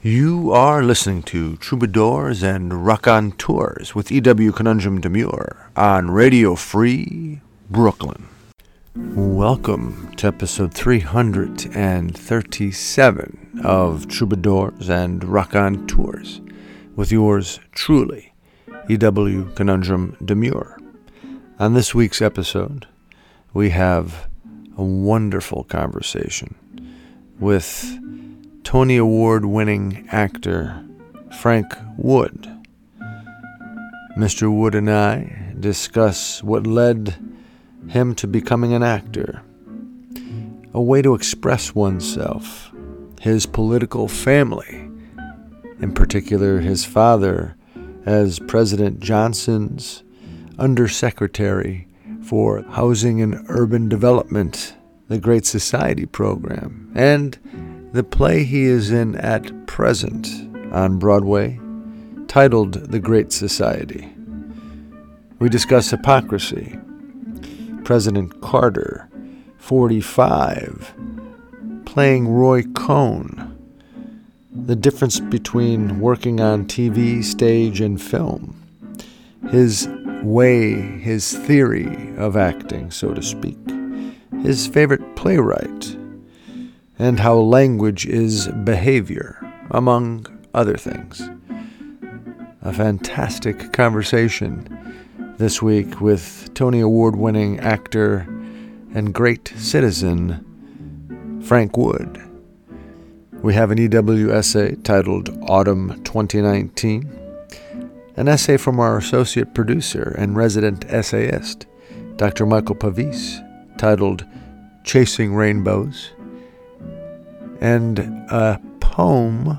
You are listening to Troubadours and Raconteurs with E.W. Conundrum Demure on Radio Free Brooklyn. Welcome to episode 337 of Troubadours and Raconteurs with yours truly, E.W. Conundrum Demure. On this week's episode, we have a wonderful conversation with Tony Award winning actor Frank Wood. Mr. Wood and I discuss what led him to becoming an actor, a way to express oneself, his political family, in particular his father as President Johnson's Undersecretary for Housing and Urban Development, the Great Society program, and the play he is in at present on Broadway, titled The Great Society. We discuss hypocrisy, President Carter, 45, playing Roy Cohn, the difference between working on TV, stage, and film, his way, his theory of acting, so to speak, his favorite playwright, and how language is behavior, among other things. A fantastic conversation this week with Tony Award winning actor and great citizen Frank Wood. We have an EW essay titled Autumn 2019, an essay from our associate producer and resident essayist, Dr. Michael Pavis, titled Chasing Rainbows and a poem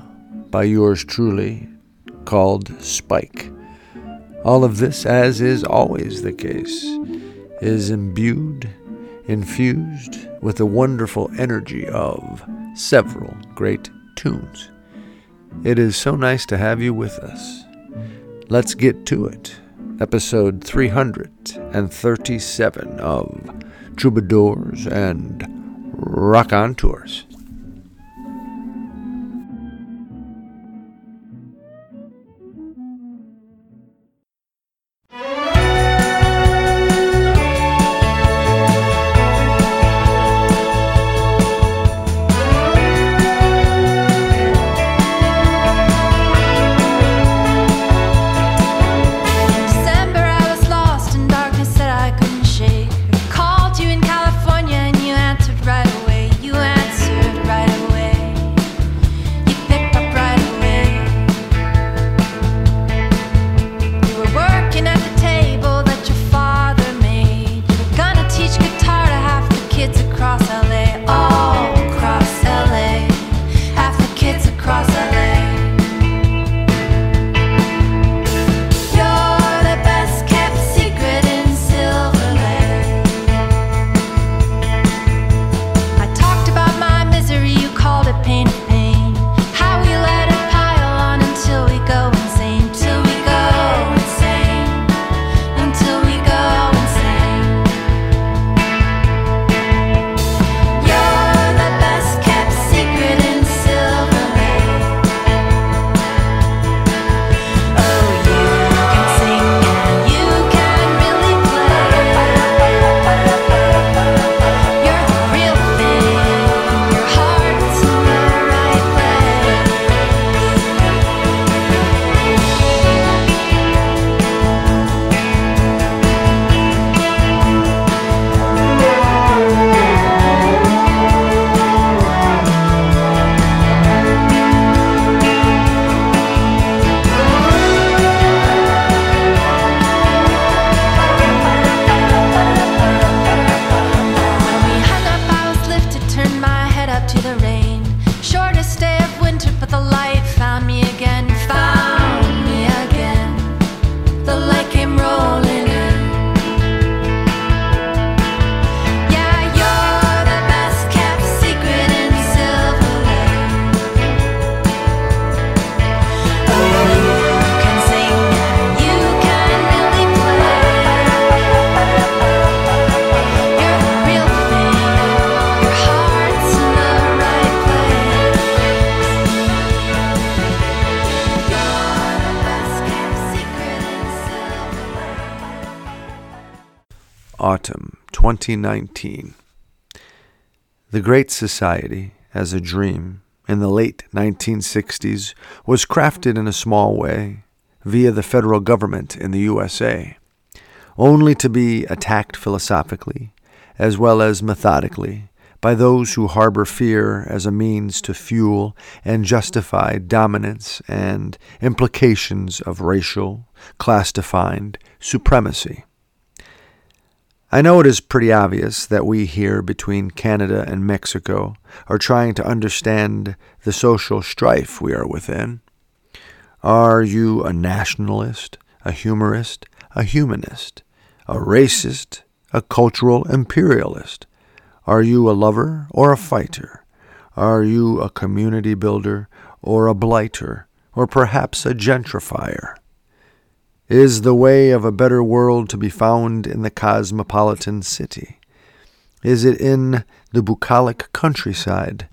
by yours truly called Spike. All of this, as is always the case, is imbued, infused with the wonderful energy of several great tunes. It is so nice to have you with us. Let's get to it. Episode 337 of Troubadours and Raconteurs. December, 2019. The Great Society, as a dream, in the late 1960s, was crafted in a small way via the federal government in the USA, only to be attacked philosophically as well as methodically by those who harbor fear as a means to fuel and justify dominance and implications of racial, class defined supremacy. I know it is pretty obvious that we here between Canada and Mexico are trying to understand the social strife we are within. Are you a nationalist, a humorist, a humanist, a racist, a cultural imperialist? Are you a lover or a fighter? Are you a community builder or a blighter, or perhaps a gentrifier? Is the way of a better world to be found in the cosmopolitan city? Is it in the bucolic countryside?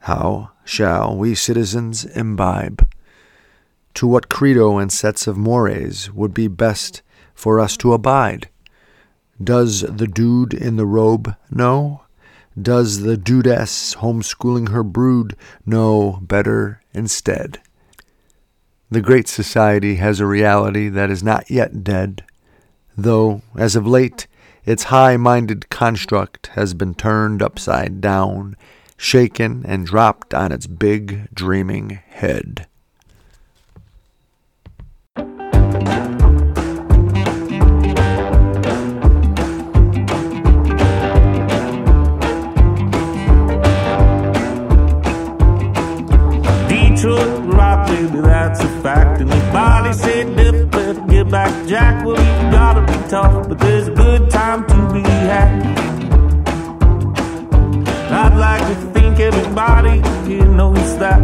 How shall we citizens imbibe? To what credo and sets of mores would be best for us to abide? Does the dude in the robe know? Does the dudess homeschooling her brood know better instead? The Great Society has a reality that is not yet dead, though, as of late, its high minded construct has been turned upside down, shaken, and dropped on its big, dreaming head. Detroit fact. And the body said different, better get back, Jack. Well, you gotta be tough, but there's a good time to be had. I'd like to think everybody here knows that.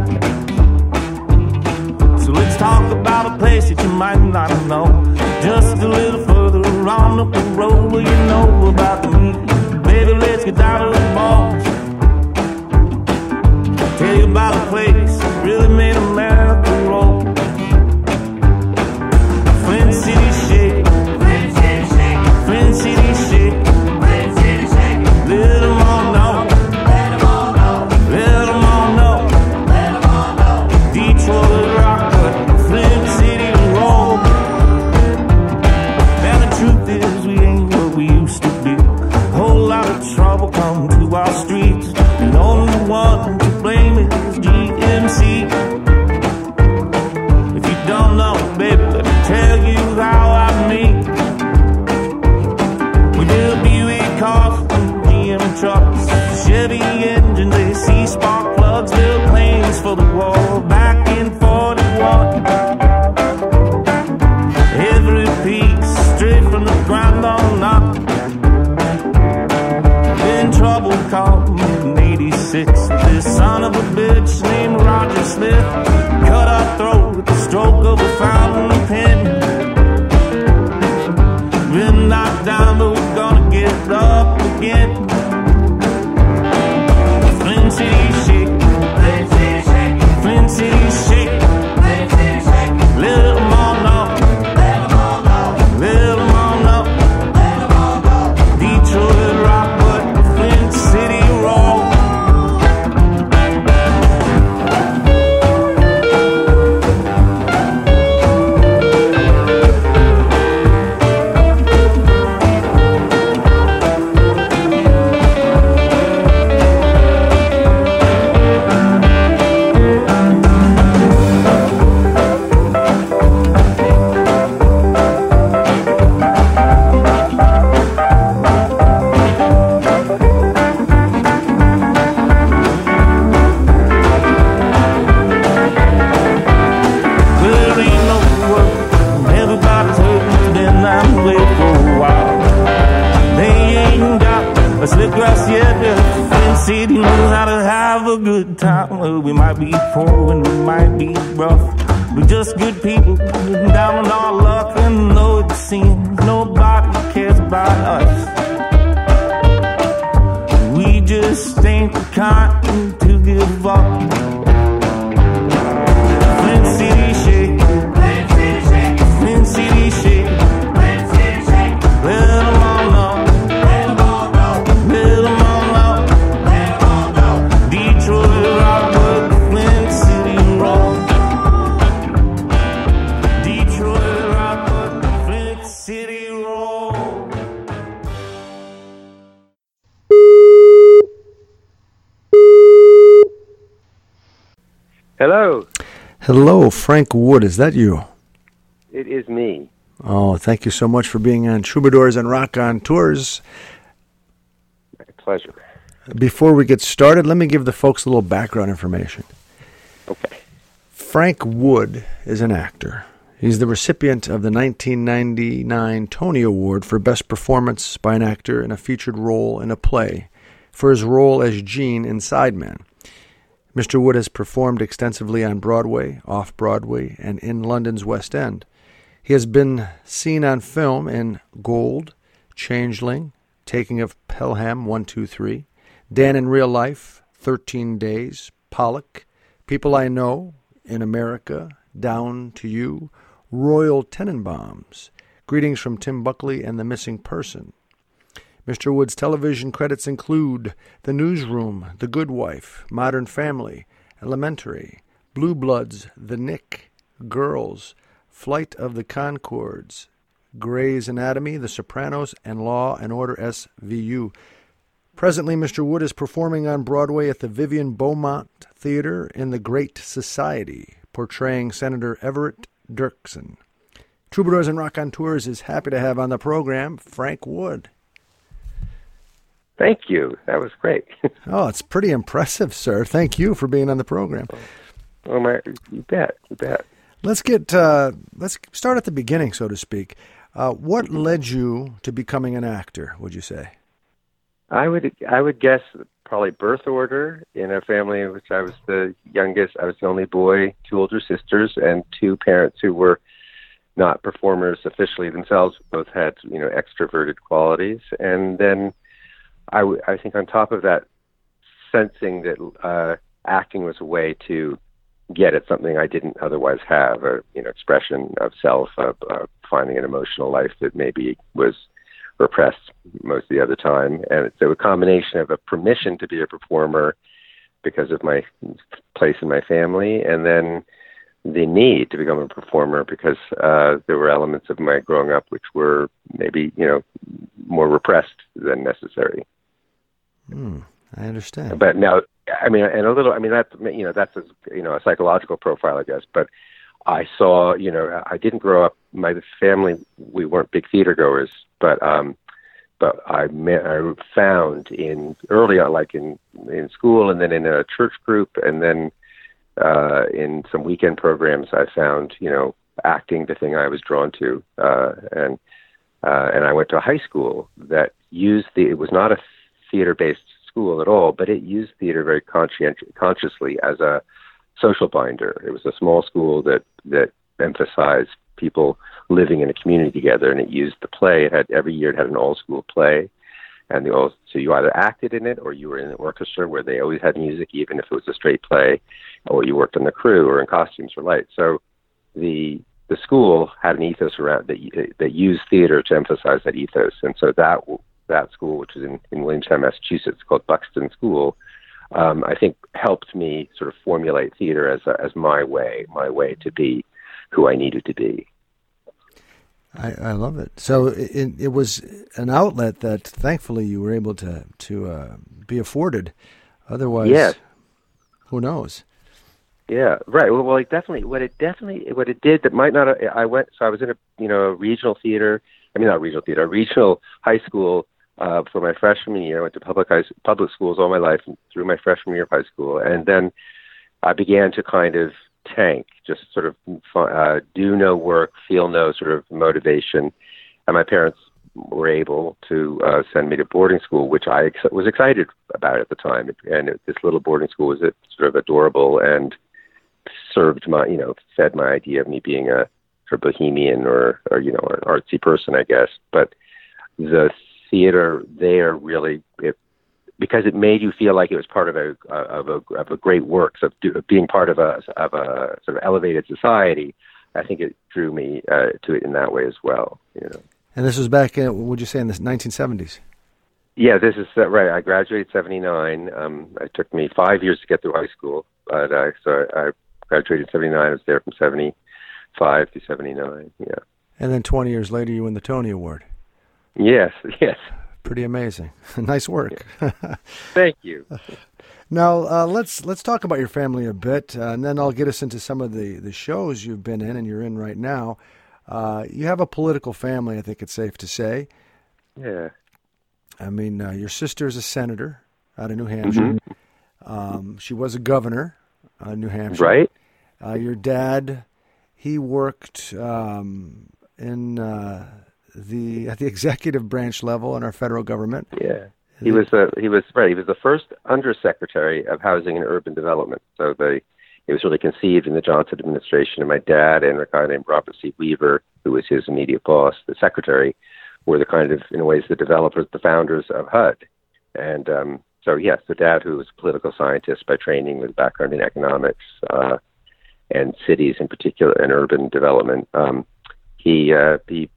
So let's talk about a place that you might not know. Just a little further on up the road where you know about meat. Baby, let's get down to the balls. Tell you about a place Frank Wood. Is that you? it is me. Oh, thank you so much for being on Troubadours and Raconteurs. My pleasure. Before we get started, let me give the folks a little background information. Okay. Frank Wood is an actor. He's the recipient of the 1999 Tony Award for Best Performance by an Actor in a Featured Role in a Play for his role as Gene in Sideman. Mr. Wood has performed extensively on Broadway, off Broadway, and in London's West End. He has been seen on film in Gold, Changeling, Taking of Pelham 123, Dan in Real Life, 13 Days, Pollock, People I Know, In America, Down to You, Royal Tenenbaums, Greetings from Tim Buckley and The Missing Person. Mr. Wood's television credits include The Newsroom, The Good Wife, Modern Family, Elementary, Blue Bloods, The Knick, Girls, Flight of the Conchords, Grey's Anatomy, The Sopranos, and Law and Order SVU. Presently, Mr. Wood is performing on Broadway at the Vivian Beaumont Theater in The Great Society, portraying Senator Everett Dirksen. Troubadours and Raconteurs is happy to have on the program Frank Wood. Thank you. That was great. Oh, it's pretty impressive, sir. Thank you for being on the program. oh my, you bet, you bet. Let's get uh, let's start at the beginning, so to speak. Uh, what led you to becoming an actor? Would you say? I would, I would guess probably birth order in a family in which I was the youngest. I was the only boy, two older sisters, and two parents who were not performers officially themselves. Both had, you know, extroverted qualities, and then I, w- I think on top of that, sensing that uh, acting was a way to get at something I didn't otherwise have, a you know expression of self, of uh, finding an emotional life that maybe was repressed most of the other time, and so a combination of a permission to be a performer because of my place in my family, and then the need to become a performer because uh, there were elements of my growing up which were maybe you know more repressed than necessary. Hmm, I understand. But now, I mean, and a little, I mean, that's you know that's a, you know a psychological profile, I guess. But I saw, you know, I didn't grow up. My family, we weren't big theater goers, but um, but I met, I found in early on, like in in school, and then in a church group, and then uh, in some weekend programs, I found, you know, acting the thing I was drawn to, uh, and uh, and I went to a high school that used the. It was not a theater-based school at all, but it used theater very conscient- consciously as a social binder. It was a small school that that emphasized people living in a community together, and it used the play. It had every year it had an all-school play, and the all so you either acted in it or you were in an orchestra where they always had music, even if it was a straight play, or you worked on the crew or in costumes or lights. So the the school had an ethos around that that used theater to emphasize that ethos, and so that that school, which is in, in Williamstown, Massachusetts, called Buxton School, um, I think helped me sort of formulate theater as a, as my way, my way to be who I needed to be. I, I love it. So it, it was an outlet that thankfully you were able to to uh, be afforded. Otherwise, Yes. who knows? Yeah, right. Well, well, it definitely what it definitely what it did that might not. I went so I was in a you know a regional theater. I mean not regional theater, a regional high school uh, for my freshman year. I went to public high public schools all my life through my freshman year of high school, and then I began to kind of tank, just sort of uh, do no work, feel no sort of motivation, and my parents were able to uh, send me to boarding school, which I ex- was excited about at the time. And it, this little boarding school was uh, sort of adorable and served my, you know, fed my idea of me being a sort of bohemian or, or you know, an artsy person, I guess. But the theater there really, it, because it made you feel like it was part of a of a of a great work, of being part of a of a sort of elevated society. I think it drew me uh, to it in that way as well. You know. And this was back in, would you say, in the 1970s? Yeah, this is uh, right. I graduated '79. Um, it took me five years to get through high school, but uh, so I graduated '79. I was there from '75 to '79. Yeah. And then 20 years later, you win the Tony Award. Yes. Yes. Pretty amazing. nice work. Thank you. Now uh, let's let's talk about your family a bit, uh, and then I'll get us into some of the the shows you've been in and you're in right now. Uh, you have a political family, I think it's safe to say. Yeah. I mean, uh, your sister is a senator out of New Hampshire. Um, she was a governor of New Hampshire. Right. Uh, your dad, he worked um, in uh, the at the executive branch level in our federal government. Yeah. He was uh, he was right. He was the first undersecretary of housing and urban development. So the it was really conceived in the Johnson administration. And my dad and a guy named Robert C. Weaver, who was his immediate boss, the secretary, were the kind of in a ways the developers, the founders of HUD. And um, so yes, the dad who was a political scientist by training with a background in economics uh, and cities in particular and urban development. Um, he uh, he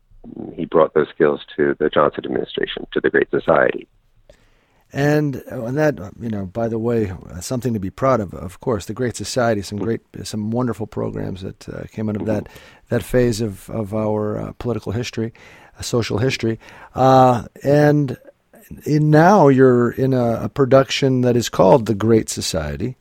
he brought those skills to the Johnson administration, to the Great Society. And uh, and that you know, by the way, uh, something to be proud of. Of course, the Great Society, some great, some wonderful programs that uh, came out of that that phase of of our uh, political history, uh, social history, uh, and in, now you're in a, a production that is called The Great Society,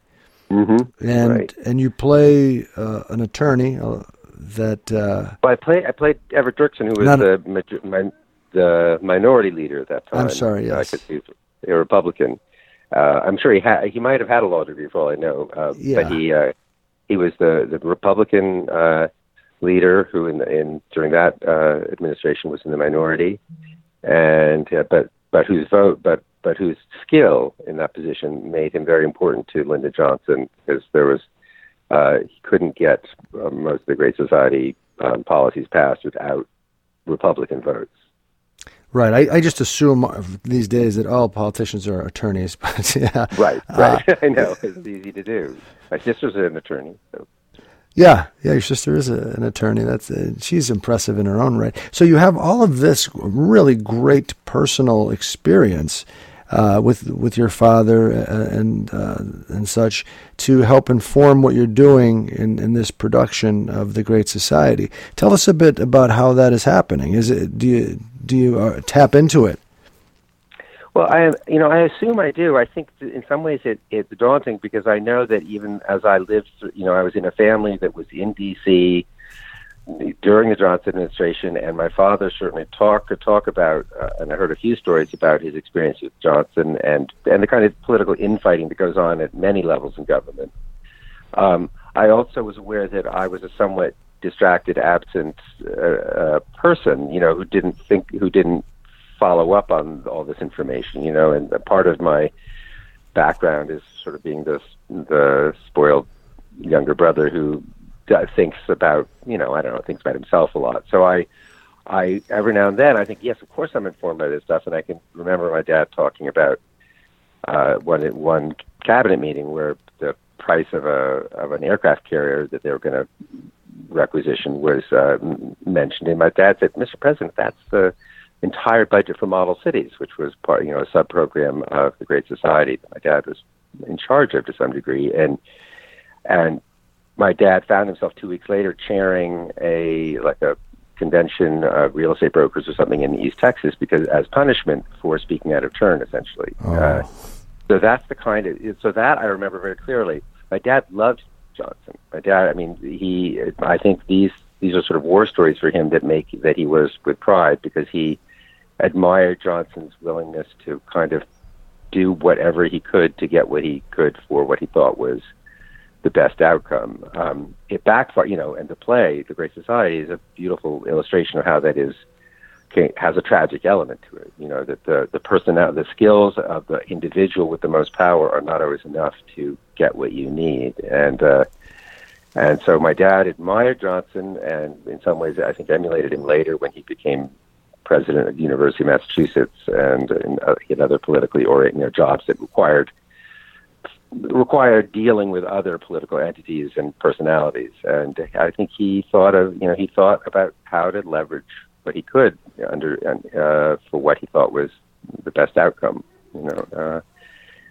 Mm-hmm. and Right. and you play uh, an attorney uh, that. Uh, Well, I played I played Everett Dirksen, who was the min- the minority leader at that time. I'm sorry, Uh, yes. 'cause he was a Republican. Uh, I'm sure he had he might have had a law degree for all I know. Uh, Yeah. But he uh, he was the the Republican uh, leader who in in during that uh, administration was in the minority, and uh, but but whose vote but but whose skill in that position made him very important to Lyndon Johnson because there was uh, he couldn't get uh, most of the Great Society um, policies passed without Republican votes. right, I, I just assume these days that all politicians are attorneys, but yeah, Right, Uh, right. I know it's easy to do. My sister's an attorney, so Yeah, yeah, your sister is a, an attorney. That's uh, she's impressive in her own right. So you have all of this really great personal experience uh, with with your father uh, and uh, and such to help inform what you're doing in, in this production of the Great Society. Tell us a bit about how that is happening. Is it do you do you uh, tap into it? Well, I you know I assume I do. I think in some ways it, it's daunting because I know that even as I lived, you know, I was in a family that was in D.C. during the Johnson administration, and my father certainly talked talk about, uh, and I heard a few stories about his experience with Johnson and and the kind of political infighting that goes on at many levels in government. Um, I also was aware that I was a somewhat distracted, absent uh, uh, person, you know, who didn't think, who didn't follow up on all this information, you know, and part of my background is sort of being this the spoiled younger brother who thinks about, you know, I don't know, thinks about himself a lot. So I, I every now and then I think, yes, of course I'm informed by this stuff, and I can remember my dad talking about uh, one one cabinet meeting where the price of a of an aircraft carrier that they were going to requisition was uh, mentioned, and my dad said, "Mr. President, that's the entire budget for model cities, which was part, you know, a sub program of the Great Society that my dad was in charge of to some degree, and and my dad found himself two weeks later chairing a like a convention of real estate brokers or something in East Texas because as punishment for speaking out of turn, essentially. Uh, so that's the kind of so that I remember very clearly. My dad loved Johnson. My dad, I mean, he. I think these these are sort of war stories for him that make that he was with pride because he admired Johnson's willingness to kind of do whatever he could to get what he could for what he thought was the best outcome. Um, it backfired, you know, and the play, The Great Society, is a beautiful illustration of how that is has a tragic element to it. You know that the the personal the skills of the individual with the most power are not always enough to get what you need, and uh, and so my dad admired Johnson, and in some ways I think emulated him later when he became president of the University of Massachusetts and in, uh, in other politically oriented you know, jobs that required required dealing with other political entities and personalities. And I think he thought of, you know, he thought about how to leverage what he could under uh, for what he thought was the best outcome, you know, uh,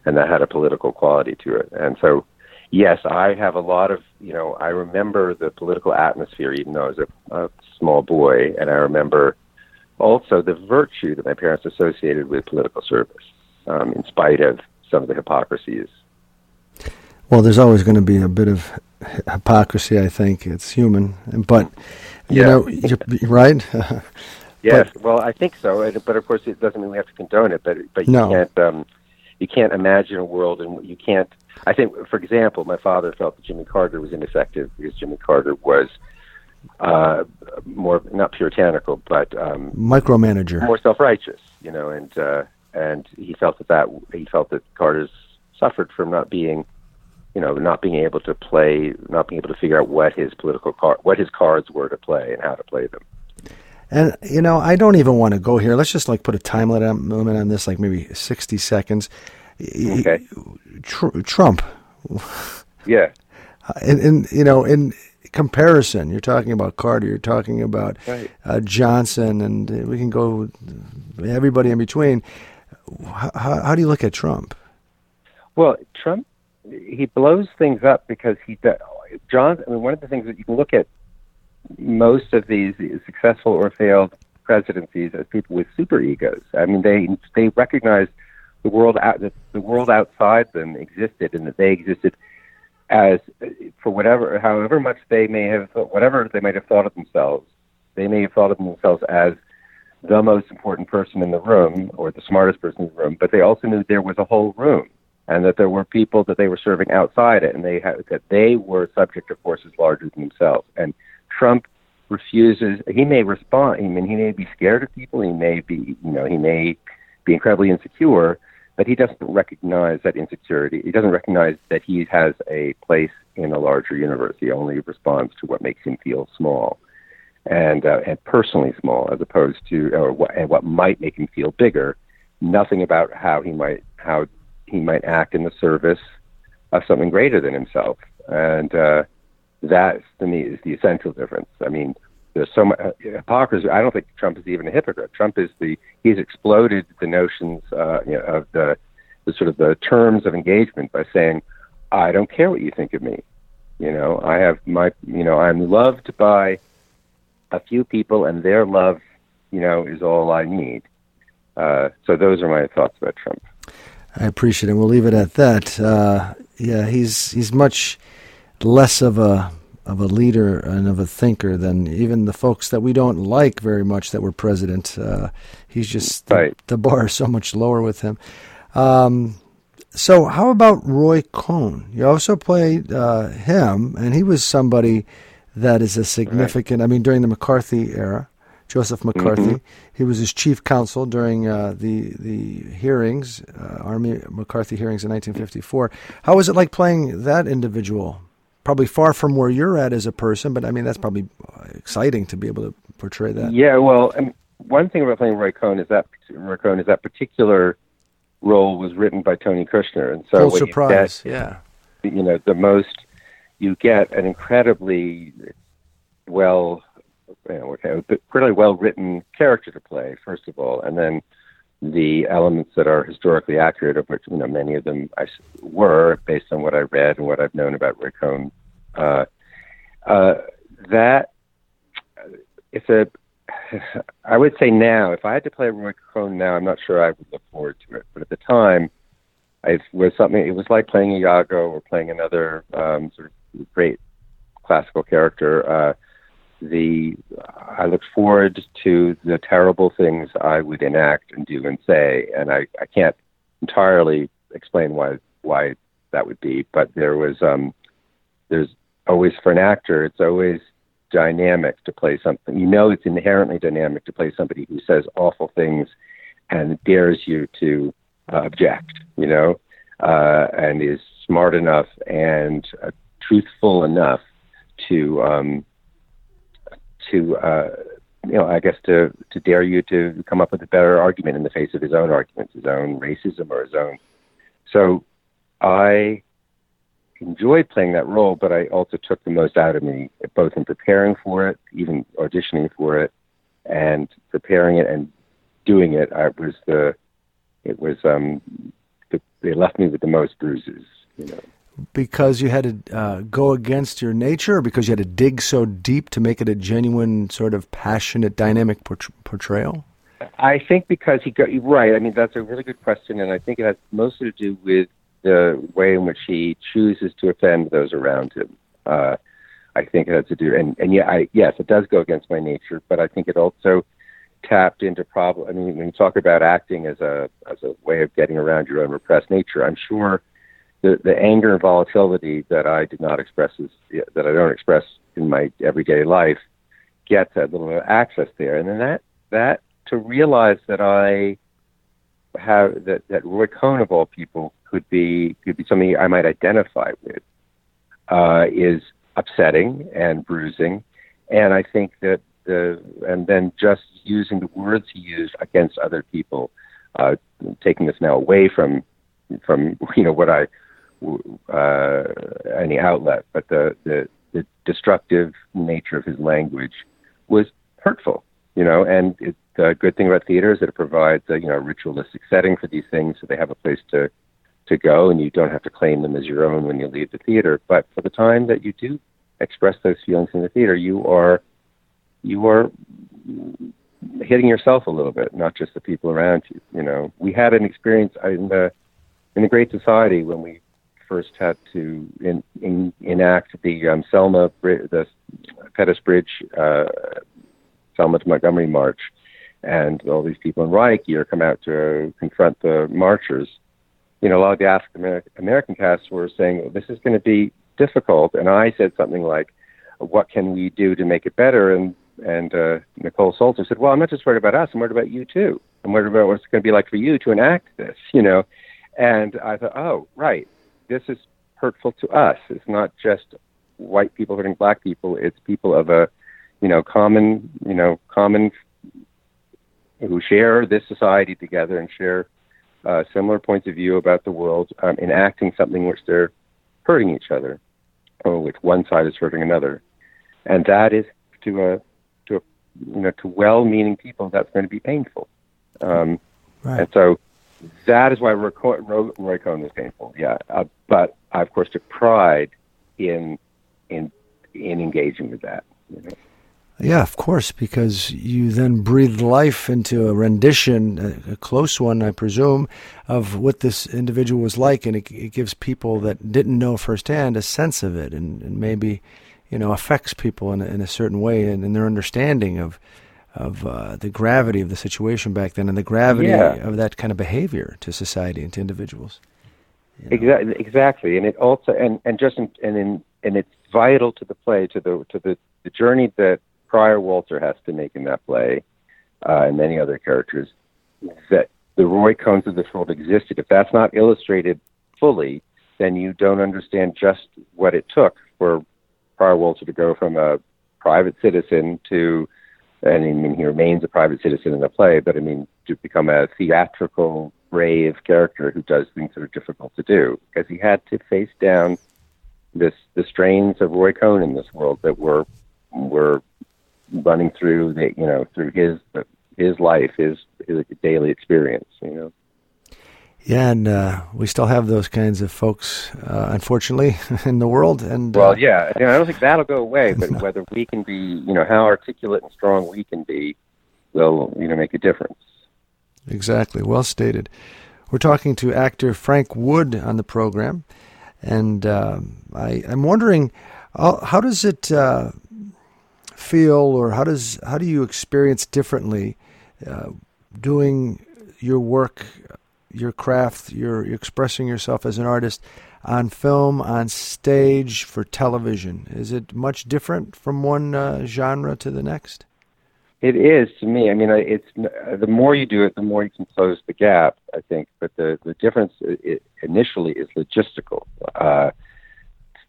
and that had a political quality to it. And so, yes, I have a lot of, you know, I remember the political atmosphere, even though I was a, a small boy, and I remember also the virtue that my parents associated with political service, um, in spite of some of the hypocrisies Well, there's always going to be a bit of hypocrisy. I think it's human, but you Yeah. know, you're, right. Yes, well, I think so, but of course, it doesn't mean we have to condone it. But but you No. can't um, you can't imagine a world, and you can't. I think, for example, my father felt that Jimmy Carter was ineffective because Jimmy Carter was uh, more not puritanical, but um, Micromanager. more self-righteous, you know, and uh, and he felt that that he felt that Carter's suffered from not being, you know, not being able to play, not being able to figure out what his political card, what his cards were to play and how to play them. And you know, I don't even want to go here. Let's just like put a time limit on, this, like maybe sixty seconds. Okay. Tr- Trump, Yeah, in, in you know, in comparison, you're talking about Carter, you're talking about Right. uh, Johnson, and uh, we can go everybody in between. How, how, how do you look at Trump? Well, Trump, he blows things up because he does. John, I mean, one of the things that you can look at most of these successful or failed presidencies as people with super egos. I mean, they they recognize the world out that the world outside them existed and that they existed as for whatever, however much they may have, whatever they might have thought of themselves, they may have thought of themselves as the most important person in the room or the smartest person in the room, but they also knew there was a whole room and that there were people that they were serving outside it, and they had, that they were subject to forces larger than themselves. And Trump refuses. He may respond. I mean, he may be scared of people. He may be, you know, he may be incredibly insecure, but he doesn't recognize that insecurity. He doesn't recognize that he has a place in a larger universe. He only responds to what makes him feel small and uh, and personally small, as opposed to or what, and what might make him feel bigger. Nothing about how he might how he might act in the service of something greater than himself, and uh, that to me is the essential difference. I mean, there's so much uh, hypocrisy. I don't think Trump is even a hypocrite. Trump is the he's exploded the notions uh, you know, of the, the sort of the terms of engagement by saying, "I don't care what you think of me." You know, I have my you know I'm loved by a few people, and their love, you know, is all I need. Uh, so those are my thoughts about Trump. I appreciate it. We'll leave it at that. Uh, yeah, he's he's much less of a of a leader and of a thinker than even the folks that we don't like very much that were president. Uh, he's just the, Right. the bar is so much lower with him. Um, so, how about Roy Cohn? You also played uh, him, and he was somebody that is a significant. I mean, during the McCarthy era, Joseph McCarthy, he was his chief counsel during uh, the the hearings, uh, Army McCarthy hearings in 1954. How was it like playing that individual? Probably far from where you're at as a person, but I mean that's probably exciting to be able to portray that. Yeah, well, I mean, one thing about playing Roy Cohn is that Roy Cohn is that particular role was written by Tony Kushner, and so Full surprise, yeah. you get, you know, the most you get an incredibly well, you know, okay, really well written character to play, first of all, and then the elements that are historically accurate, of which you know many of them I were based on what I read and what I've known about Roy Cohn. Uh, uh, that it's a I would say now, if I had to play Roy Cohn now, I'm not sure I would look forward to it. But at the time, it was something. It was like playing Iago or playing another um, sort of great classical character. Uh, the I looked forward to the terrible things I would enact and do and say, and I, I can't entirely explain why why that would be. But there was um, there's always for an actor, it's always dynamic to play something. You know, it's inherently dynamic to play somebody who says awful things and dares you to uh, object. You know, uh, and is smart enough and uh, truthful enough to um, to uh, you know, I guess to to dare you to come up with a better argument in the face of his own arguments, his own racism or his own. So, I enjoyed playing that role, but I also took the most out of me, both in preparing for it, even auditioning for it, and preparing it and doing it. I was the, it was um, the, they left me with the most bruises. You know, Because you had to uh, go against your nature, or because you had to dig so deep to make it a genuine, sort of passionate, dynamic port- portrayal. I think because he got right. I mean, that's a really good question, and I think it has mostly to do with the way in which he chooses to offend those around him. Uh, I think it has to do, and and yeah, I yes, it does go against my nature, but I think it also tapped into problem. I mean, when you talk about acting as a as a way of getting around your own repressed nature, I'm sure the the anger and volatility that I did not express as, that I don't express in my everyday life gets that little bit of access there, and then that that to realize that I have that that Roy Cohn of all people could be could be something I might identify with uh, is upsetting and bruising, and I think that the and then just using the words he used against other people, uh, taking this now away from from you know what I uh, any outlet, but the, the the destructive nature of his language was hurtful, you know. And it, the good thing about theater is that it provides a you know ritualistic setting for these things, so they have a place to to go, and you don't have to claim them as your own when you leave the theater. But for the time that you do express those feelings in the theater, you are you are hitting yourself a little bit, not just the people around you. You know, we had an experience in the in the Great Society when we first had to in, in, enact the um, Selma the Pettus Bridge uh, Selma to Montgomery March, and all these people in riot gear come out to confront the marchers. You know, a lot of the African American casts were saying well, this is going to be difficult, and I said something like, "What can we do to make it better?" and and uh, Nicole Salter said, "Well, I'm not just worried about us. I'm worried about you too. I'm worried about what it's going to be like for you to enact this." You know, and I thought, "Oh, right. This is hurtful to us. It's not just white people hurting black people. It's people of a, you know, common, you know, common who share this society together and share uh, similar points of view about the world, um, enacting something which they're hurting each other, or which one side is hurting another, and that is to a to a, you know to well-meaning people that's going to be painful, um, right. and so that is why Roy, Cohn was painful. Yeah, uh, but I of course took pride in in in engaging with that. You know? Yeah, of course, because you then breathed life into a rendition, a, a, close one, I presume, of what this individual was like, and it, it gives people that didn't know firsthand a sense of it, and, and maybe, you know, affects people in a, in a certain way and in their understanding of of uh, the gravity of the situation back then and the gravity yeah. of that kind of behavior to society and to individuals. You know? Exactly, exactly, and it also and and just in, and in and it's vital to the play to the to the the journey that Prior Walter has to make in that play, uh, and many other characters, that the Roy Cohns of this world existed. If that's not illustrated fully, then you don't understand just what it took for Prior Walter to go from a private citizen to, and I mean, he remains a private citizen in the play, but I mean, to become a theatrical, brave character who does things that are difficult to do, because he had to face down this the strains of Roy Cohn in this world that were were running through the you know through his his life, his his daily experience. You know. Yeah, and uh, we still have those kinds of folks, uh, unfortunately, in the world. And uh, well, yeah, I don't think that'll go away. But no. whether we can be, you know, how articulate and strong we can be, will you know make a difference. Exactly. Well stated. We're talking to actor Frank Wood on the program, and um, I, am wondering, how, how does it uh, feel, or how does how do you experience differently uh, doing your work, your craft, you're expressing yourself as an artist on film, on stage, for television? Is it much different from one uh, genre to the next? It is to me. I mean, it's the more you do it, the more you can close the gap. I think, but the the difference initially is logistical. Uh,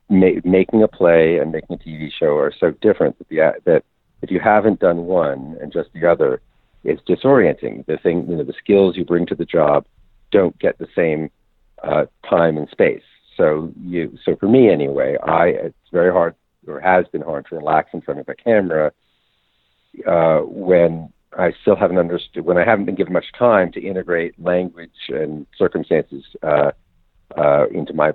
ma- making a play and making a TV show are so different that the that if you haven't done one and just the other, it's disorienting. The thing, you know, the skills you bring to the job don't get the same uh, time and space. So you, so for me anyway, I it's very hard or has been hard to relax in front of a camera uh, when I still haven't understood when I haven't been given much time to integrate language and circumstances uh, uh, into my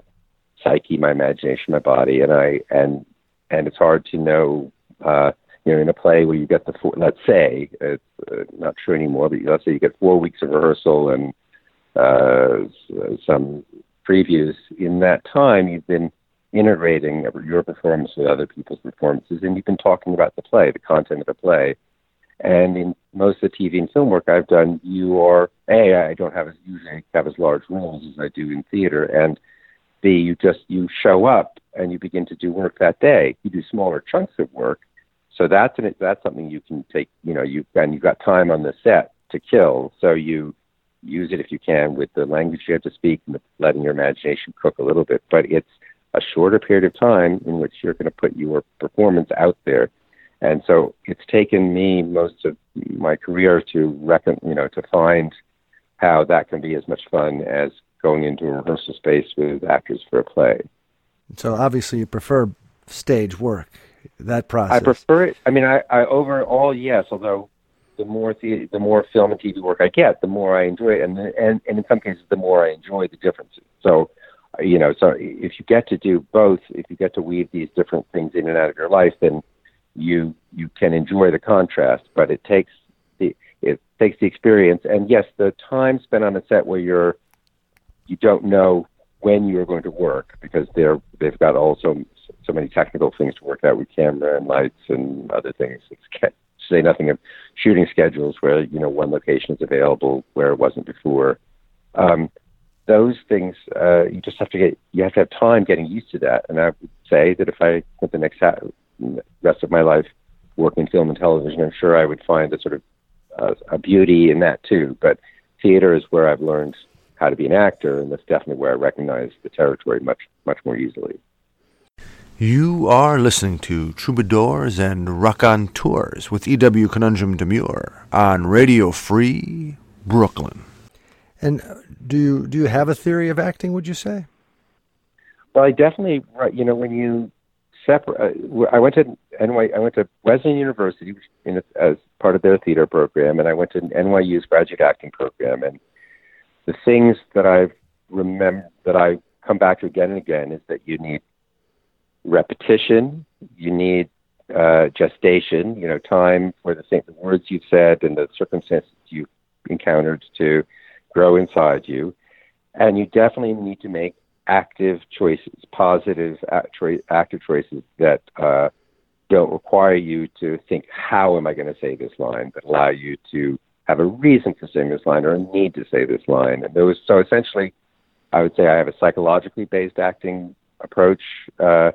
psyche, my imagination, my body, and I and and it's hard to know. Uh, you know, in a play where you get the four, let's say it's uh, not true anymore, but let's say you get four weeks of rehearsal and uh, some previews. In that time, you've been integrating your performance with other people's performances, and you've been talking about the play, the content of the play. And in most of the TV and film work I've done, you are a I don't have as usually have as large roles as I do in theater, and b you just you show up and you begin to do work that day. You do smaller chunks of work, so that's an, that's something you can take. You know, you and you've got time on the set to kill, so you use it if you can with the language you have to speak and letting your imagination cook a little bit. But it's a shorter period of time in which you're going to put your performance out there. And so it's taken me most of my career to reckon, you know, to find how that can be as much fun as going into a rehearsal space with actors for a play. So obviously you prefer stage work, that process. I prefer it. I mean, I, I overall yes, although the more the, the more film and TV work I get, the more I enjoy it, and and and in some cases, the more I enjoy the differences. So, uh, you know, so if you get to do both, if you get to weave these different things in and out of your life, then you you can enjoy the contrast. But it takes the it takes the experience, and yes, the time spent on a set where you're you don't know when you're going to work because they're they've got also so many technical things to work out with camera and lights and other things. It's say nothing of shooting schedules where you know one location is available where it wasn't before. Um, those things uh, you just have to get you have to have time getting used to that. And I would say that if I spent the next ha- rest of my life working in film and television, I'm sure I would find a sort of uh, a beauty in that too. But theater is where I've learned how to be an actor, and that's definitely where I recognize the territory much much more easily. You are listening to Troubadours and Raconteurs with E.W. Conundrum Demure on Radio Free Brooklyn. And do you do you have a theory of acting? Would you say? Well, I definitely, you know, when you separate, uh, I went to NY, I went to Wesleyan University in, as part of their theater program, and I went to NYU's graduate acting program. And the things that I've remember that I come back to again and again is that you need repetition. You need uh, gestation, you know, time for the, the words you've said and the circumstances you've encountered to grow inside you. And you definitely need to make active choices, positive active choices that uh, don't require you to think, how am I going to say this line, but allow you to have a reason for saying this line or a need to say this line. And those, so essentially, I would say I have a psychologically based acting approach. Uh,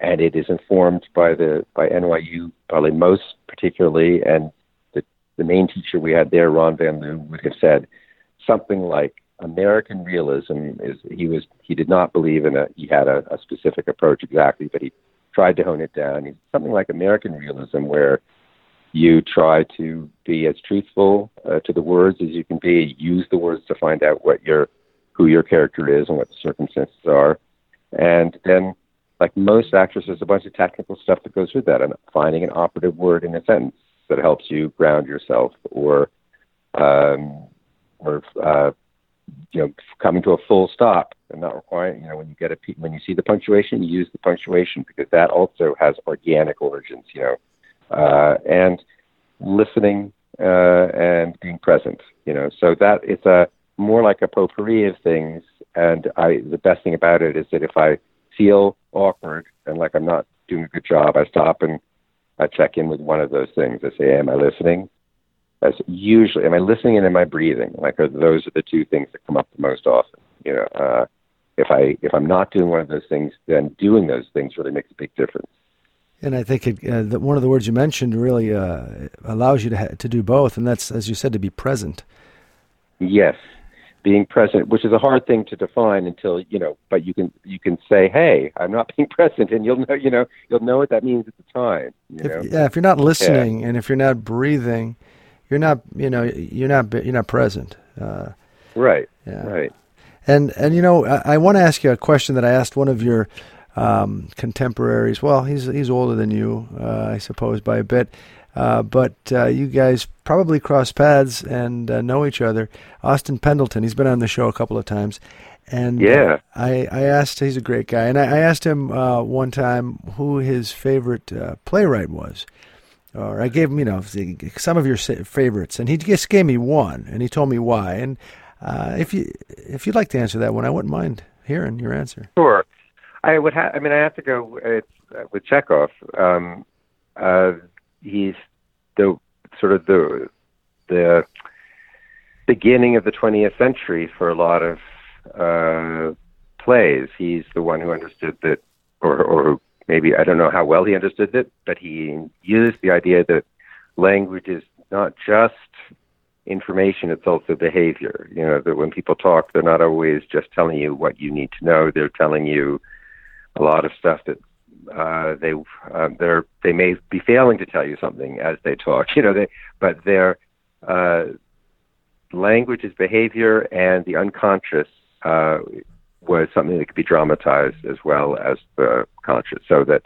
and it is informed by the by NYU probably most particularly, and the the main teacher we had there, Ron Van Lieu, would have said something like American realism is he was he did not believe in a he had a, a specific approach exactly, but he tried to hone it down. He's something like American realism where you try to be as truthful uh, to the words as you can be, use the words to find out what your who your character is and what the circumstances are, and then like most actors, there's a bunch of technical stuff that goes with that, and finding an operative word in a sentence that helps you ground yourself, or um, or uh, you know, coming to a full stop and not requiring, you know, when you get a when you see the punctuation, you use the punctuation because that also has organic origins, you know, uh, and listening uh, and being present, you know. So that it's a more like a potpourri of things, and I the best thing about it is that if I feel awkward and like I'm not doing a good job, I stop and I check in with one of those things. I say, "Am I listening?" As usually, am I listening and am I breathing? Like, are, those are the two things that come up the most often. You know, uh, if I if I'm not doing one of those things, then doing those things really makes a big difference. And I think it, uh, the, one of the words you mentioned really uh, allows you to ha- to do both, and that's, as you said, to be present. Yes, being present, which is a hard thing to define until you know. But you can you can say, "Hey, I'm not being present," and you'll know you know you'll know what that means at the time. You if, know? Yeah, if you're not listening yeah. and if you're not breathing, you're not you know you're not you're not present. Uh, right. Yeah. Right. And and you know I, I want to ask you a question that I asked one of your um, contemporaries. Well, he's he's older than you, uh, I suppose, by a bit. Uh, but uh, you guys probably cross paths and uh, know each other. Austin Pendleton, he's been on the show a couple of times. And uh, yeah, I, I asked, he's a great guy. And I, I asked him uh, one time who his favorite playwright was. Or I gave him, you know, some of your favorites. And he just gave me one. And he told me why. And if, you, if you'd like to answer that one, I wouldn't mind hearing your answer. Sure. I would have. I mean, I have to go uh, with Chekhov. Um, uh, he's the sort of the the beginning of the 20th century for a lot of uh, plays. He's the one who understood that, or or maybe I don't know how well he understood it, but he used the idea that language is not just information, it's also behavior. You know, that when people talk, they're not always just telling you what you need to know, they're telling you a lot of stuff that uh, they uh, they're they may be failing to tell you something as they talk. You know, they but their uh, language is behavior, and the unconscious uh, was something that could be dramatized as well as the conscious, so that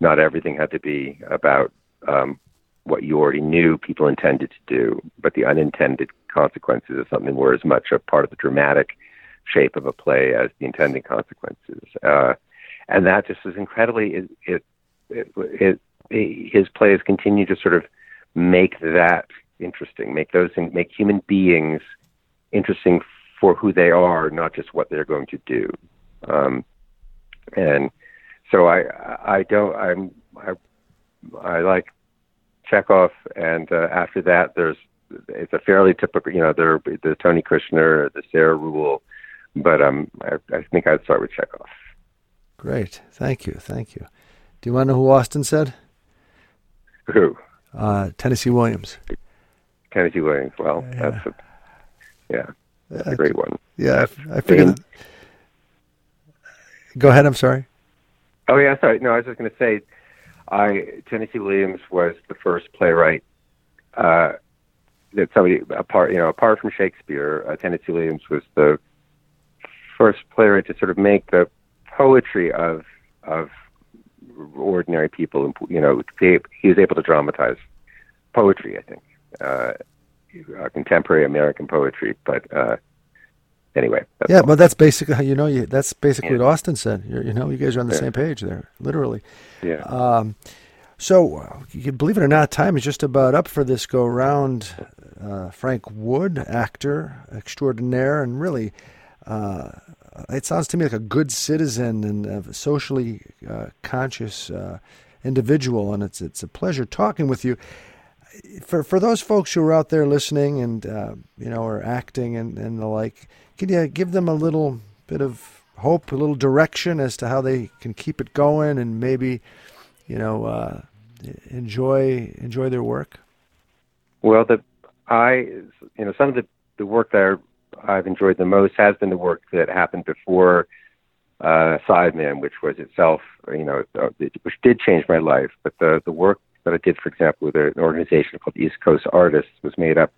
not everything had to be about um, what you already knew people intended to do, but the unintended consequences of something were as much a part of the dramatic shape of a play as the intended consequences. Uh, and that just is incredibly it, it, it, it, his plays continue to sort of make that interesting, make those things, make human beings interesting for who they are, not just what they're going to do. Um, and so I I don't I'm I I like Chekhov, and uh, after that there's it's a fairly typical you know there the Tony Kushner, the Sarah Ruhl, but um I, I think I'd start with Chekhov. Great. Thank you. Thank you. Do you want to know who Austin said? Who? Uh, Tennessee Williams. Tennessee Williams. Well, Yeah. that's a yeah, that's a great one. Yeah, I, I figured. Go ahead. I'm sorry. Oh yeah, sorry. No, I was just going to say, I Tennessee Williams was the first playwright uh, that somebody apart you know apart from Shakespeare, uh, Tennessee Williams was the first playwright to sort of make the poetry of of ordinary people. You know, he, was able to dramatize poetry. I think uh, uh, contemporary American poetry, but. Uh, Anyway, Yeah, all. but that's basically how you know you. That's basically Yeah. what Austin said. You're, you know, you guys are on the Yeah. same page there, literally. yeah. Um, so, uh, you believe it or not, time is just about up for this go round. Uh, Frank Wood, actor extraordinaire, and really, uh, it sounds to me like a good citizen and a socially uh, conscious uh, individual. And it's it's a pleasure talking with you. For for those folks who are out there listening and uh, you know are acting and, and the like, can you give them a little bit of hope, a little direction as to how they can keep it going and maybe you know, uh, enjoy enjoy their work? Well, the I you know some of the the work that I've enjoyed the most has been the work that happened before uh, Sideman, which was itself you know uh, which did change my life. But the the work that I did, for example, with an organization called East Coast Artists, was made up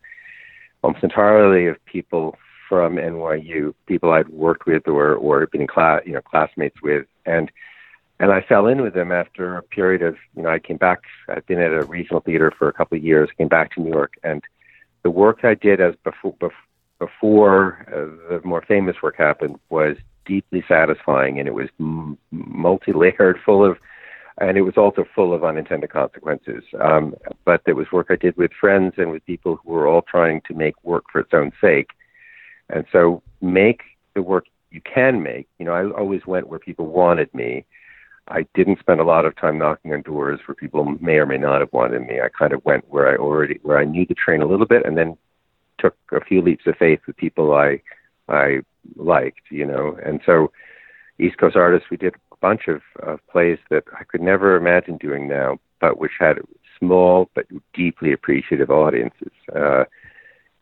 almost entirely of people from NYU, people I'd worked with or or been class you know classmates with, and and I fell in with them after a period of, you know, I came back, I'd been at a regional theater for a couple of years, came back to New York, and the work I did as before, before uh, the more famous work happened was deeply satisfying, and it was m- multi-layered, full of, and it was also full of unintended consequences. Um, but it was work I did with friends and with people who were all trying to make work for its own sake, and so make the work you can make. You know, I always went where people wanted me. I didn't spend a lot of time knocking on doors where people may or may not have wanted me. I kind of went where I already where I knew the train a little bit, and then took a few leaps of faith with people I I liked, you know. And so, East Coast artists, we did a bunch of, of plays that I could never imagine doing now, but which had small but deeply appreciative audiences. Uh,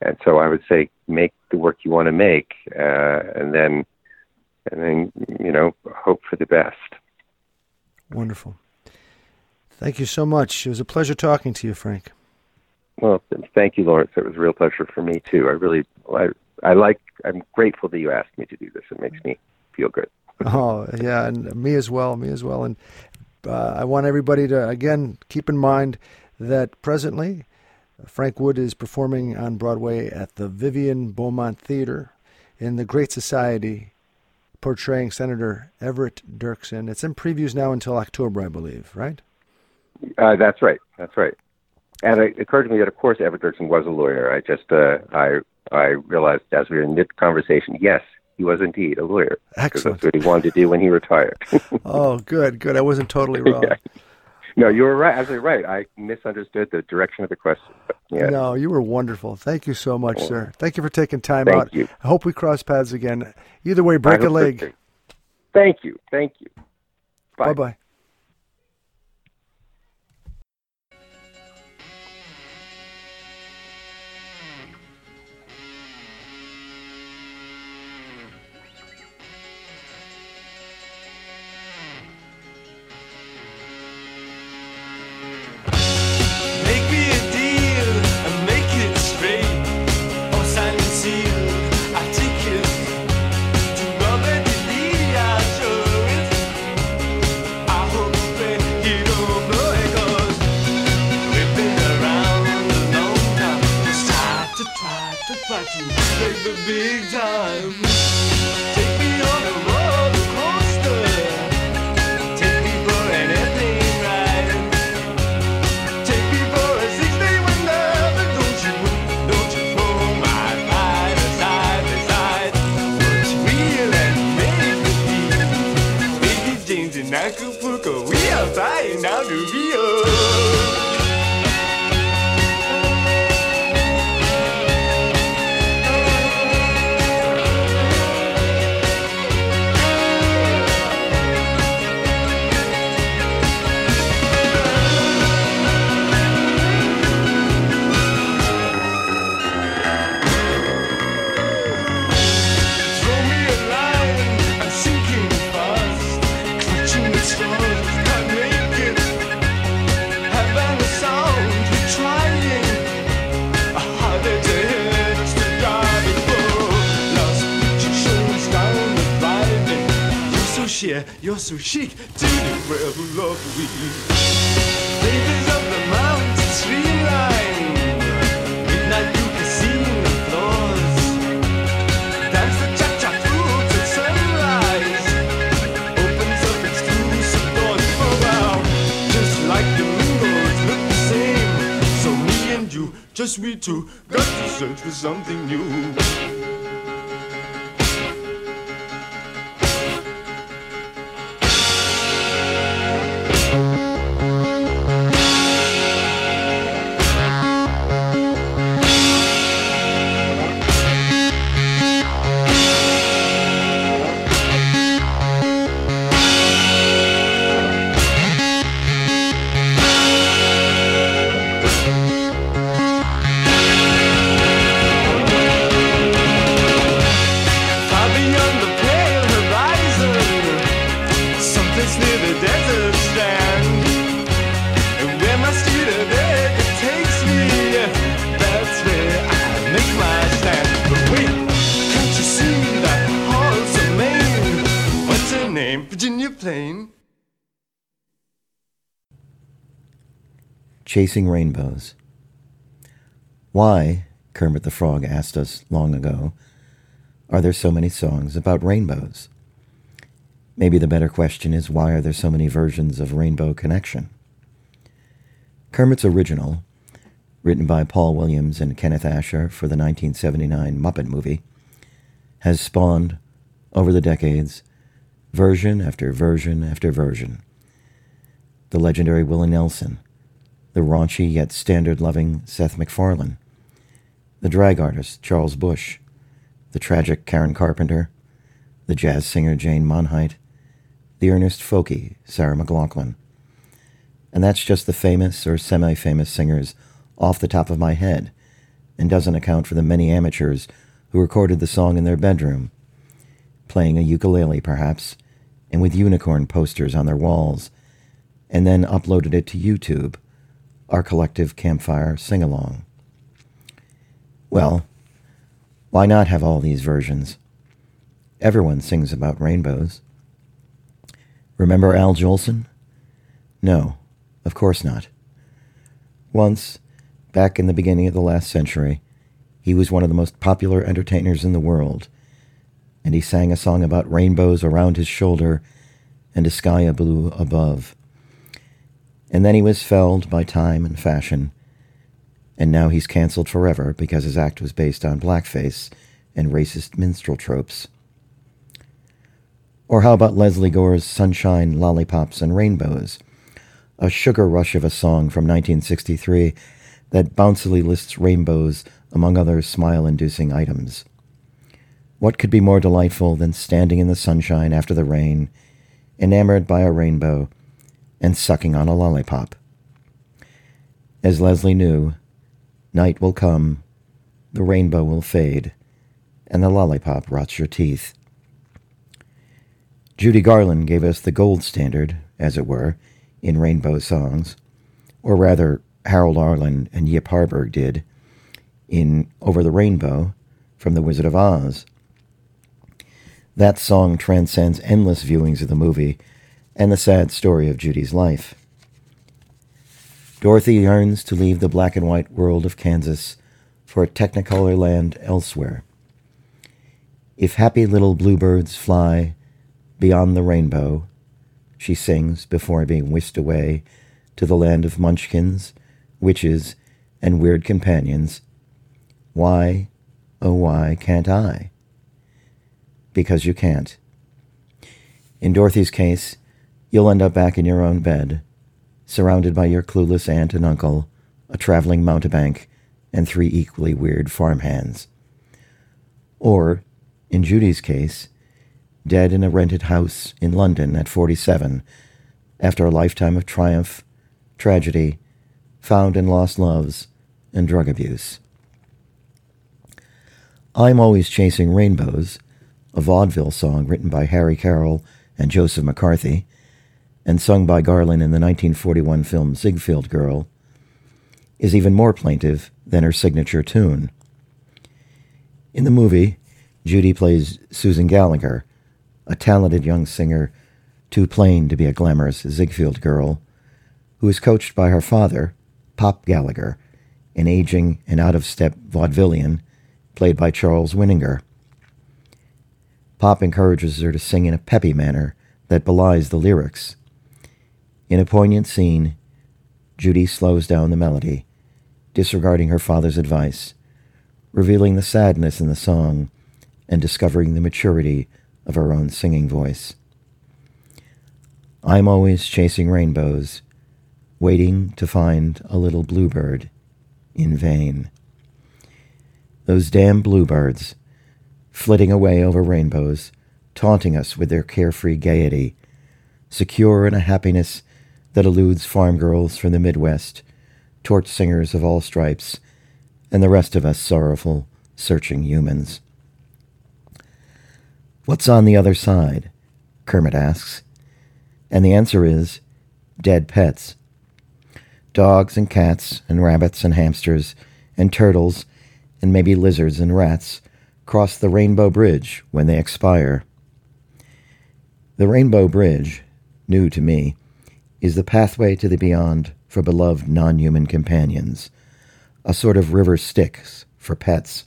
and so, I would say, make the work you want to make, uh, and then and then you know hope for the best. Wonderful. Thank you so much. It was a pleasure talking to you, Frank. Well, thank you, Lawrence. It was a real pleasure for me too. I really, I, I like. I'm grateful that you asked me to do this. It makes me feel good. Oh, yeah, and me as well, me as well. And uh, I want everybody to, again, keep in mind that presently Frank Wood is performing on Broadway at the Vivian Beaumont Theater in The Great Society, portraying Senator Everett Dirksen. It's in previews now until October, I believe, right? Uh, that's right. That's right. And it occurred to me that, of course, Everett Dirksen was a lawyer. I just, uh, I, I realized as we were in mid conversation, yes, He was indeed a lawyer. Excellent. That's what he wanted to do when he retired. Oh, good, good. I wasn't totally wrong. Yeah. no, you were right. Absolutely right. I misunderstood the direction of the question. Yeah. No, you were wonderful. Thank you so much, sir. Thank you for taking time Thank out. you. I hope we cross paths again. Either way, break a leg. Thank you. Thank you. Bye. Bye Baby James in Acapulco, we are flying down to. You're so chic, to the rebel lovely. Ladies of the mountain streamline, midnight you can see the. Dance the cha-cha through to sunrise. Opens up doors. Just like the windows look the same. So me and you, just we two, got to search for something new. Chasing Rainbows. Why, Kermit the Frog asked us long ago, are there so many songs about rainbows? Maybe the better question is why are there so many versions of Rainbow Connection? Kermit's original, written by Paul Williams and Kenneth Asher for the 1979 Muppet movie, has spawned, over the decades, version after version after version. The legendary Willie Nelson, the raunchy yet standard loving Seth MacFarlane, the drag artist Charles Busch, the tragic Karen Carpenter, the jazz singer Jane Monheit, the earnest folky Sarah McLachlan. And that's just the famous or semi famous singers off the top of my head, and doesn't account for the many amateurs who recorded the song in their bedroom, playing a ukulele perhaps, and with unicorn posters on their walls, and then uploaded it to YouTube, our collective campfire sing along. Well, why not have all these versions? Everyone sings about rainbows. Remember Al Jolson? No, of course not. Once, back in the beginning of the last century, he was one of the most popular entertainers in the world, and he sang a song about rainbows around his shoulder and a sky blue above. And then he was felled by time and fashion, and now he's canceled forever because his act was based on blackface and racist minstrel tropes. Or how about Lesley Gore's Sunshine, Lollipops, and Rainbows, a sugar rush of a song from 1963 that bouncily lists rainbows among other smile inducing items? What could be more delightful than standing in the sunshine after the rain, enamored by a rainbow, and sucking on a lollipop? As Leslie knew, night will come, the rainbow will fade, and the lollipop rots your teeth. Judy Garland gave us the gold standard, as it were, in rainbow songs, or rather, Harold Arlen and Yip Harburg did in Over the Rainbow from The Wizard of Oz. That song transcends endless viewings of the movie and the sad story of Judy's life. Dorothy yearns to leave the black and white world of Kansas for a technicolor land elsewhere. If happy little bluebirds fly beyond the rainbow, she sings before being whisked away to the land of munchkins, witches, and weird companions, why, oh, why can't I? Because you can't. In Dorothy's case, you'll end up back in your own bed, surrounded by your clueless aunt and uncle, a traveling mountebank, and three equally weird farmhands. Or, in Judy's case, dead in a rented house in London at 47, after a lifetime of triumph, tragedy, found and lost loves, and drug abuse. I'm Always Chasing Rainbows, a vaudeville song written by Harry Carroll and Joseph McCarthy, and sung by Garland in the 1941 film Ziegfeld Girl, is even more plaintive than her signature tune. In the movie, Judy plays Susan Gallagher, a talented young singer too plain to be a glamorous Ziegfeld girl, who is coached by her father, Pop Gallagher, an aging and out of step vaudevillian played by Charles Winninger. Pop encourages her to sing in a peppy manner that belies the lyrics. In a poignant scene, Judy slows down the melody, disregarding her father's advice, revealing the sadness in the song and discovering the maturity of her own singing voice. I'm always chasing rainbows, waiting to find a little bluebird in vain. Those damn bluebirds, flitting away over rainbows, taunting us with their carefree gaiety, secure in a happiness that eludes farm girls from the Midwest, torch singers of all stripes, and the rest of us sorrowful, searching humans. What's on the other side? Kermit asks. And the answer is dead pets. Dogs and cats and rabbits and hamsters and turtles and maybe lizards and rats cross the Rainbow Bridge when they expire. The Rainbow Bridge, new to me, is the pathway to the beyond for beloved non human companions, a sort of river Styx for pets.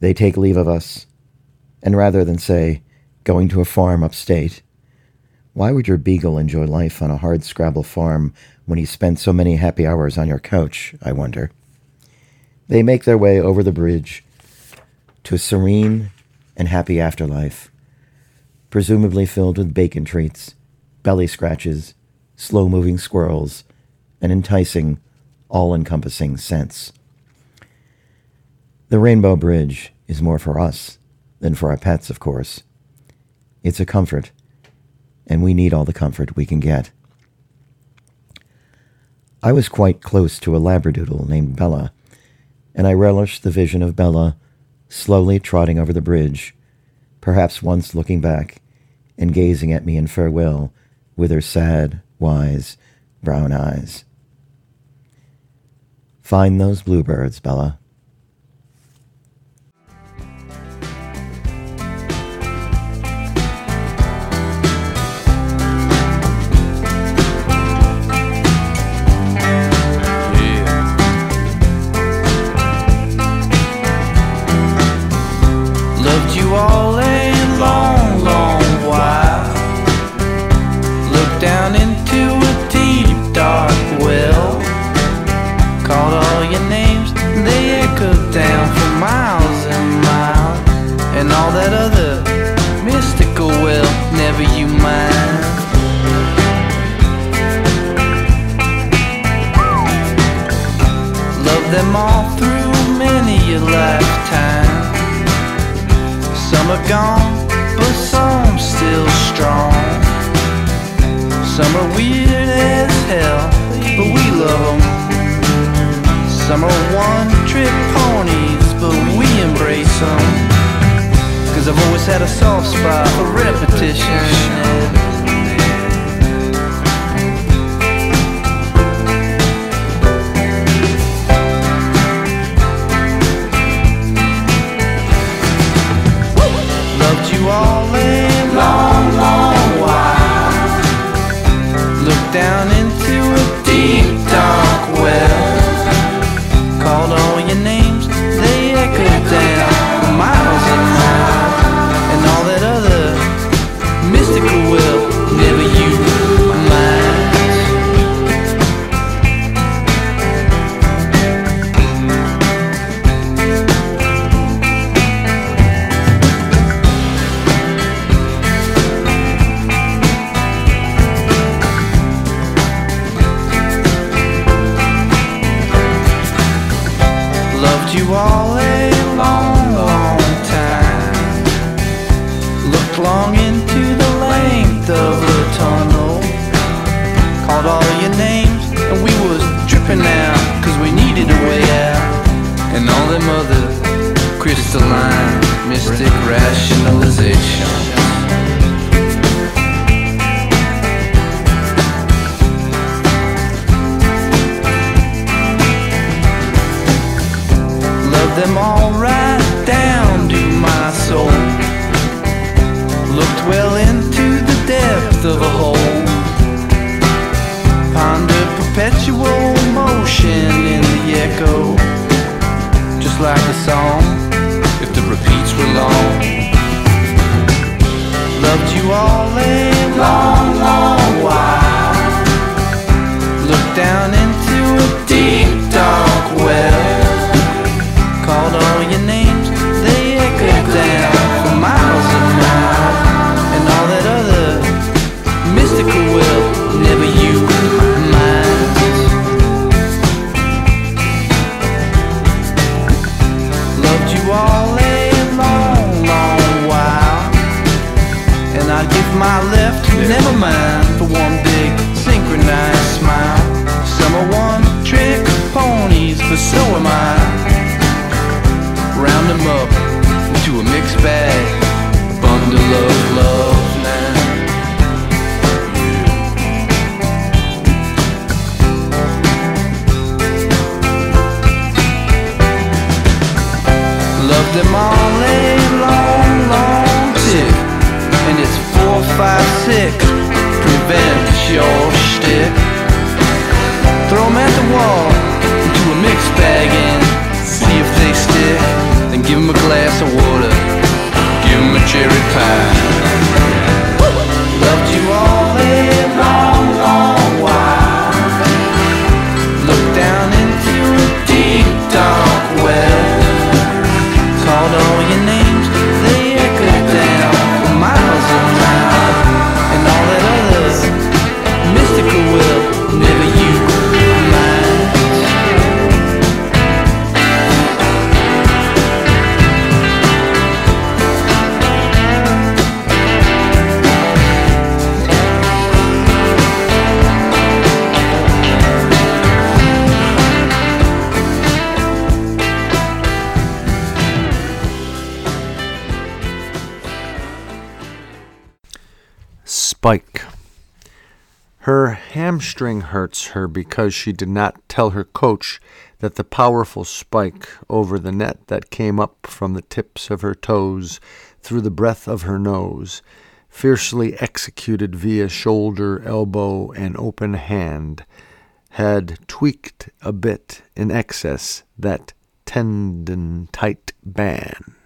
They take leave of us, and rather than say, going to a farm upstate, why would your beagle enjoy life on a hard scrabble farm when he spent so many happy hours on your couch, I wonder? They make their way over the bridge to a serene and happy afterlife, presumably filled with bacon treats, belly scratches, slow moving squirrels, and enticing, all encompassing scents. The Rainbow Bridge is more for us than for our pets, of course. It's a comfort, and we need all the comfort we can get. I was quite close to a Labradoodle named Bella, and I relished the vision of Bella slowly trotting over the bridge, perhaps once looking back and gazing at me in farewell with her sad, wise, brown eyes. Find those bluebirds, Bella. them all right down to my soul. Looked well into the depth of a hole. Ponder perpetual motion in the echo. Just like a song, if the repeats were long. Loved you all a long, long while. Looked down so am I. Round them up into a mixed bag. Then give him a glass of water, give him a cherry pie. hamstring hurts her because she did not tell her coach that the powerful spike over the net that came up from the tips of her toes through the breath of her nose, fiercely executed via shoulder, elbow, and open hand, had tweaked a bit in excess that tendon tight band.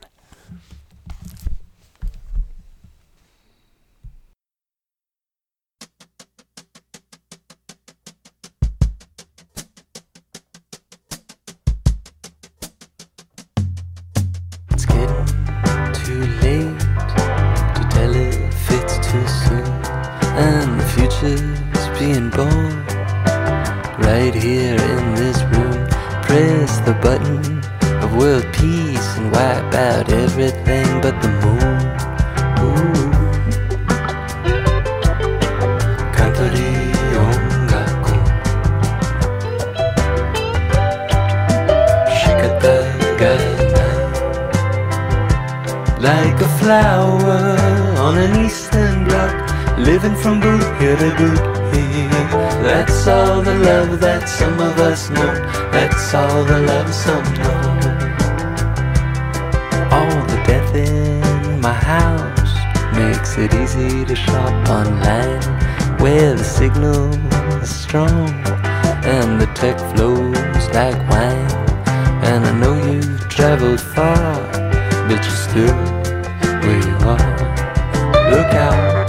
conscious being born right here in this room. Press the button of world peace and wipe out everything but the moon. Ooh. Like a flower on an eastern rock living from boot here to boot here. That's all the love that some of us know. That's all the love some know. All the death in my house makes it easy to shop online, where the signal is strong and the tech flows like wine. And I know you've traveled far, but you're still where you are. Look out.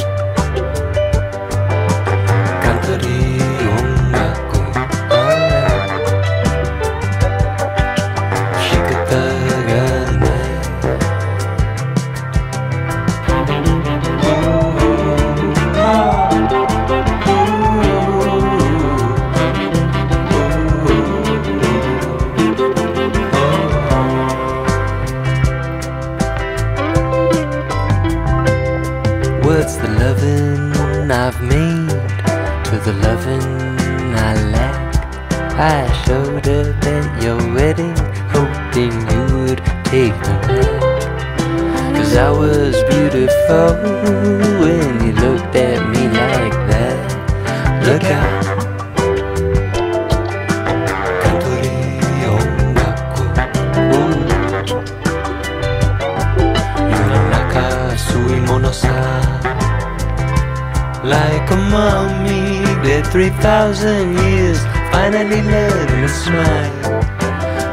3,000 years Finally smile.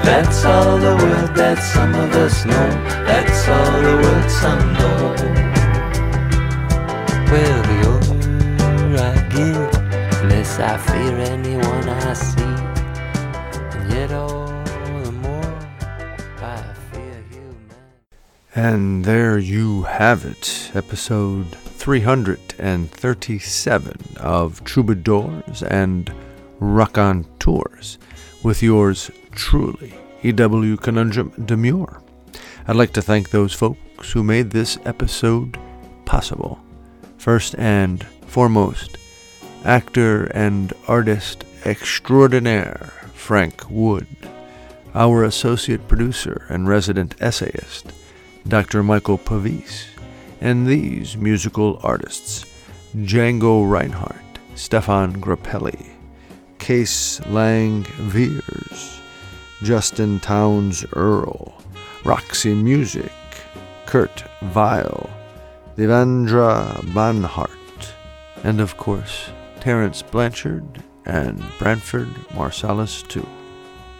That's all the word that some of us know. That's all the word some know. Well, the older I get Less I fear anyone I see. And yet all the more I fear humanity And there you have it, episode 337 of Troubadours and Rock Tours, with yours truly, E.W. Conundrum Demure. I'd like to thank those folks who made this episode possible. First and foremost, actor and artist extraordinaire Frank Wood, our associate producer and resident essayist, Dr. Michael Pavis, and these musical artists Django Reinhardt, Stéphane Grappelli, Case/Lang/Veirs, Justin Townes Earle, Roxy Music, Kurt Vile, Devendra Banhart, and of course, Terence Blanchard and Branford Marsalis too.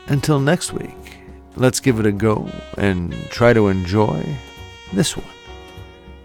Until next week, let's give it a go and try to enjoy this one.